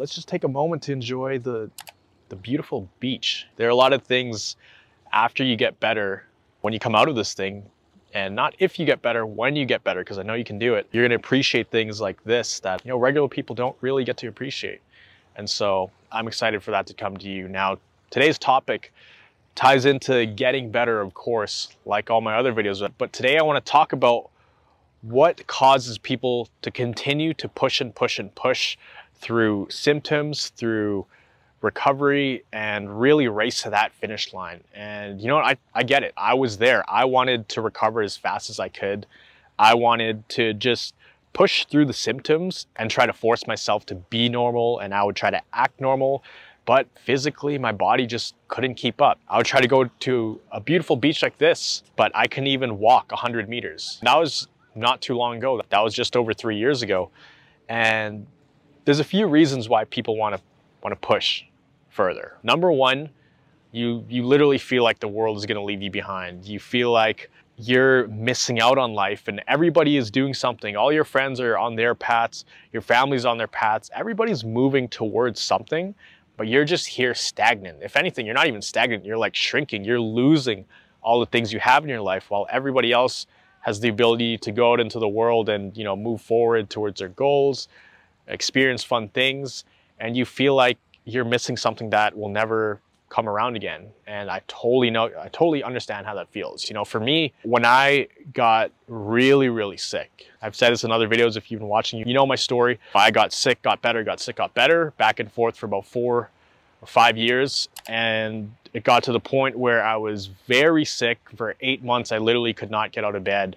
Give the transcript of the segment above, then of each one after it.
let's just take a moment to enjoy the, the beautiful beach. There are a lot of things after you get better when you come out of this thing and not if you get better, when you get better, because I know you can do it. You're gonna appreciate things like this that you know regular people don't really get to appreciate. And so I'm excited for that to come to you. Now, today's topic ties into getting better, of course, like all my other videos. But today I wanna talk about what causes people to continue to push and push and push through symptoms, through recovery and really race to that finish line. And you know what? I, I get it. I was there. I wanted to recover as fast as I could. I wanted to just push through the symptoms and try to force myself to be normal and I would try to act normal. But physically, my body just couldn't keep up. I would try to go to a beautiful beach like this, but I couldn't even walk 100 meters. That was not too long ago. That was just over three years ago. And there's a few reasons why people want to want to push further. Number one, you, you literally feel like the world is gonna leave you behind. You feel like you're missing out on life and everybody is doing something. All your friends are on their paths, your family's on their paths, everybody's moving towards something, but you're just here stagnant. If anything, you're not even stagnant, you're like shrinking, you're losing all the things you have in your life while everybody else has the ability to go out into the world and you know move forward towards their goals, experience fun things, and you feel like you're missing something that will never come around again. And I totally know, I totally understand how that feels. You know, for me, when I got really, really sick, I've said this in other videos, if you've been watching, you know my story. I got sick, got better, got sick, got better, back and forth for about four or five years. And it got to the point where I was very sick for eight months. I literally could not get out of bed.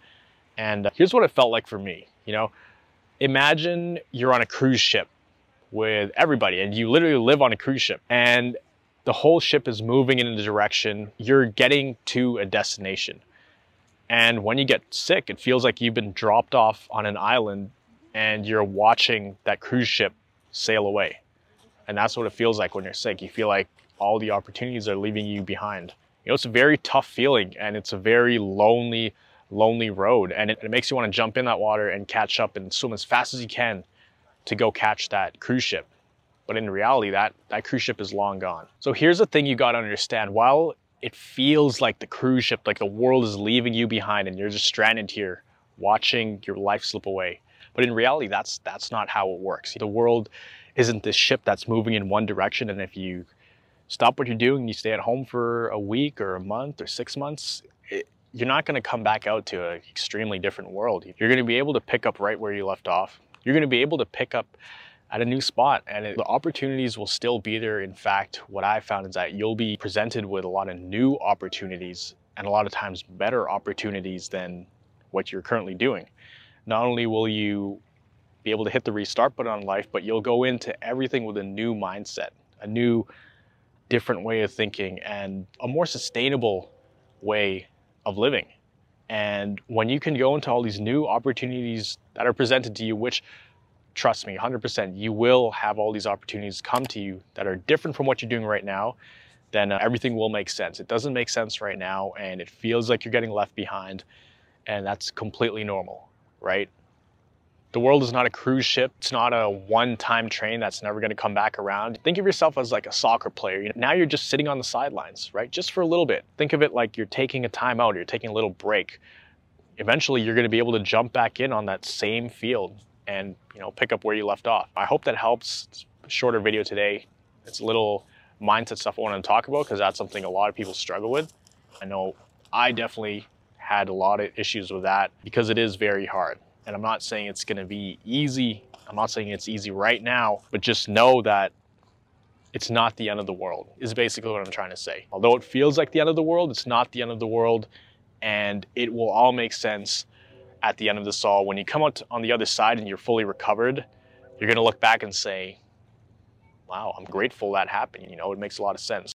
And here's what it felt like for me, you know, imagine you're on a cruise ship with everybody and you literally live on a cruise ship and the whole ship is moving in a direction you're getting to a destination. And when you get sick it feels like you've been dropped off on an island and you're watching that cruise ship sail away. And that's what it feels like when you're sick. You feel like all the opportunities are leaving you behind. You know it's a very tough feeling and it's a very lonely lonely road and it, it makes you want to jump in that water and catch up and swim as fast as you can to go catch that cruise ship. But in reality, that, that cruise ship is long gone. So here's the thing you gotta understand. While it feels like the cruise ship, like the world is leaving you behind and you're just stranded here watching your life slip away. But in reality, that's, that's not how it works. The world isn't this ship that's moving in one direction. And if you stop what you're doing, you stay at home for a week or a month or six months, you're not going to come back out to an extremely different world. You're going to be able to pick up right where you left off you're going to be able to pick up at a new spot and it, the opportunities will still be there. In fact, what I found is that you'll be presented with a lot of new opportunities and a lot of times better opportunities than what you're currently doing. Not only will you be able to hit the restart button on life, but you'll go into everything with a new mindset, a new different way of thinking and a more sustainable way of living. And when you can go into all these new opportunities that are presented to you, which trust me, 100%, you will have all these opportunities come to you that are different from what you're doing right now, then uh, everything will make sense. It doesn't make sense right now and it feels like you're getting left behind and that's completely normal, right? The world is not a cruise ship. It's not a one-time train that's never going to come back around. Think of yourself as like a soccer player. Now you're just sitting on the sidelines, right? Just for a little bit. Think of it like you're taking a timeout, you're taking a little break. Eventually, you're to be able to jump back in on that same field and you know pick up where you left off. I hope that helps. Shorter video today. It's a little mindset stuff I want to talk about because that's something a lot of people struggle with. I know I definitely had a lot of issues with that because it is very hard. And I'm not saying it's to be easy. I'm not saying it's easy right now, but just know that it's not the end of the world is basically what I'm trying to say. Although it feels like the end of the world, it's not the end of the world and it will all make sense at the end of this all. When you come out on the other side and you're fully recovered, you're to look back and say, wow, I'm grateful that happened. You know, it makes a lot of sense.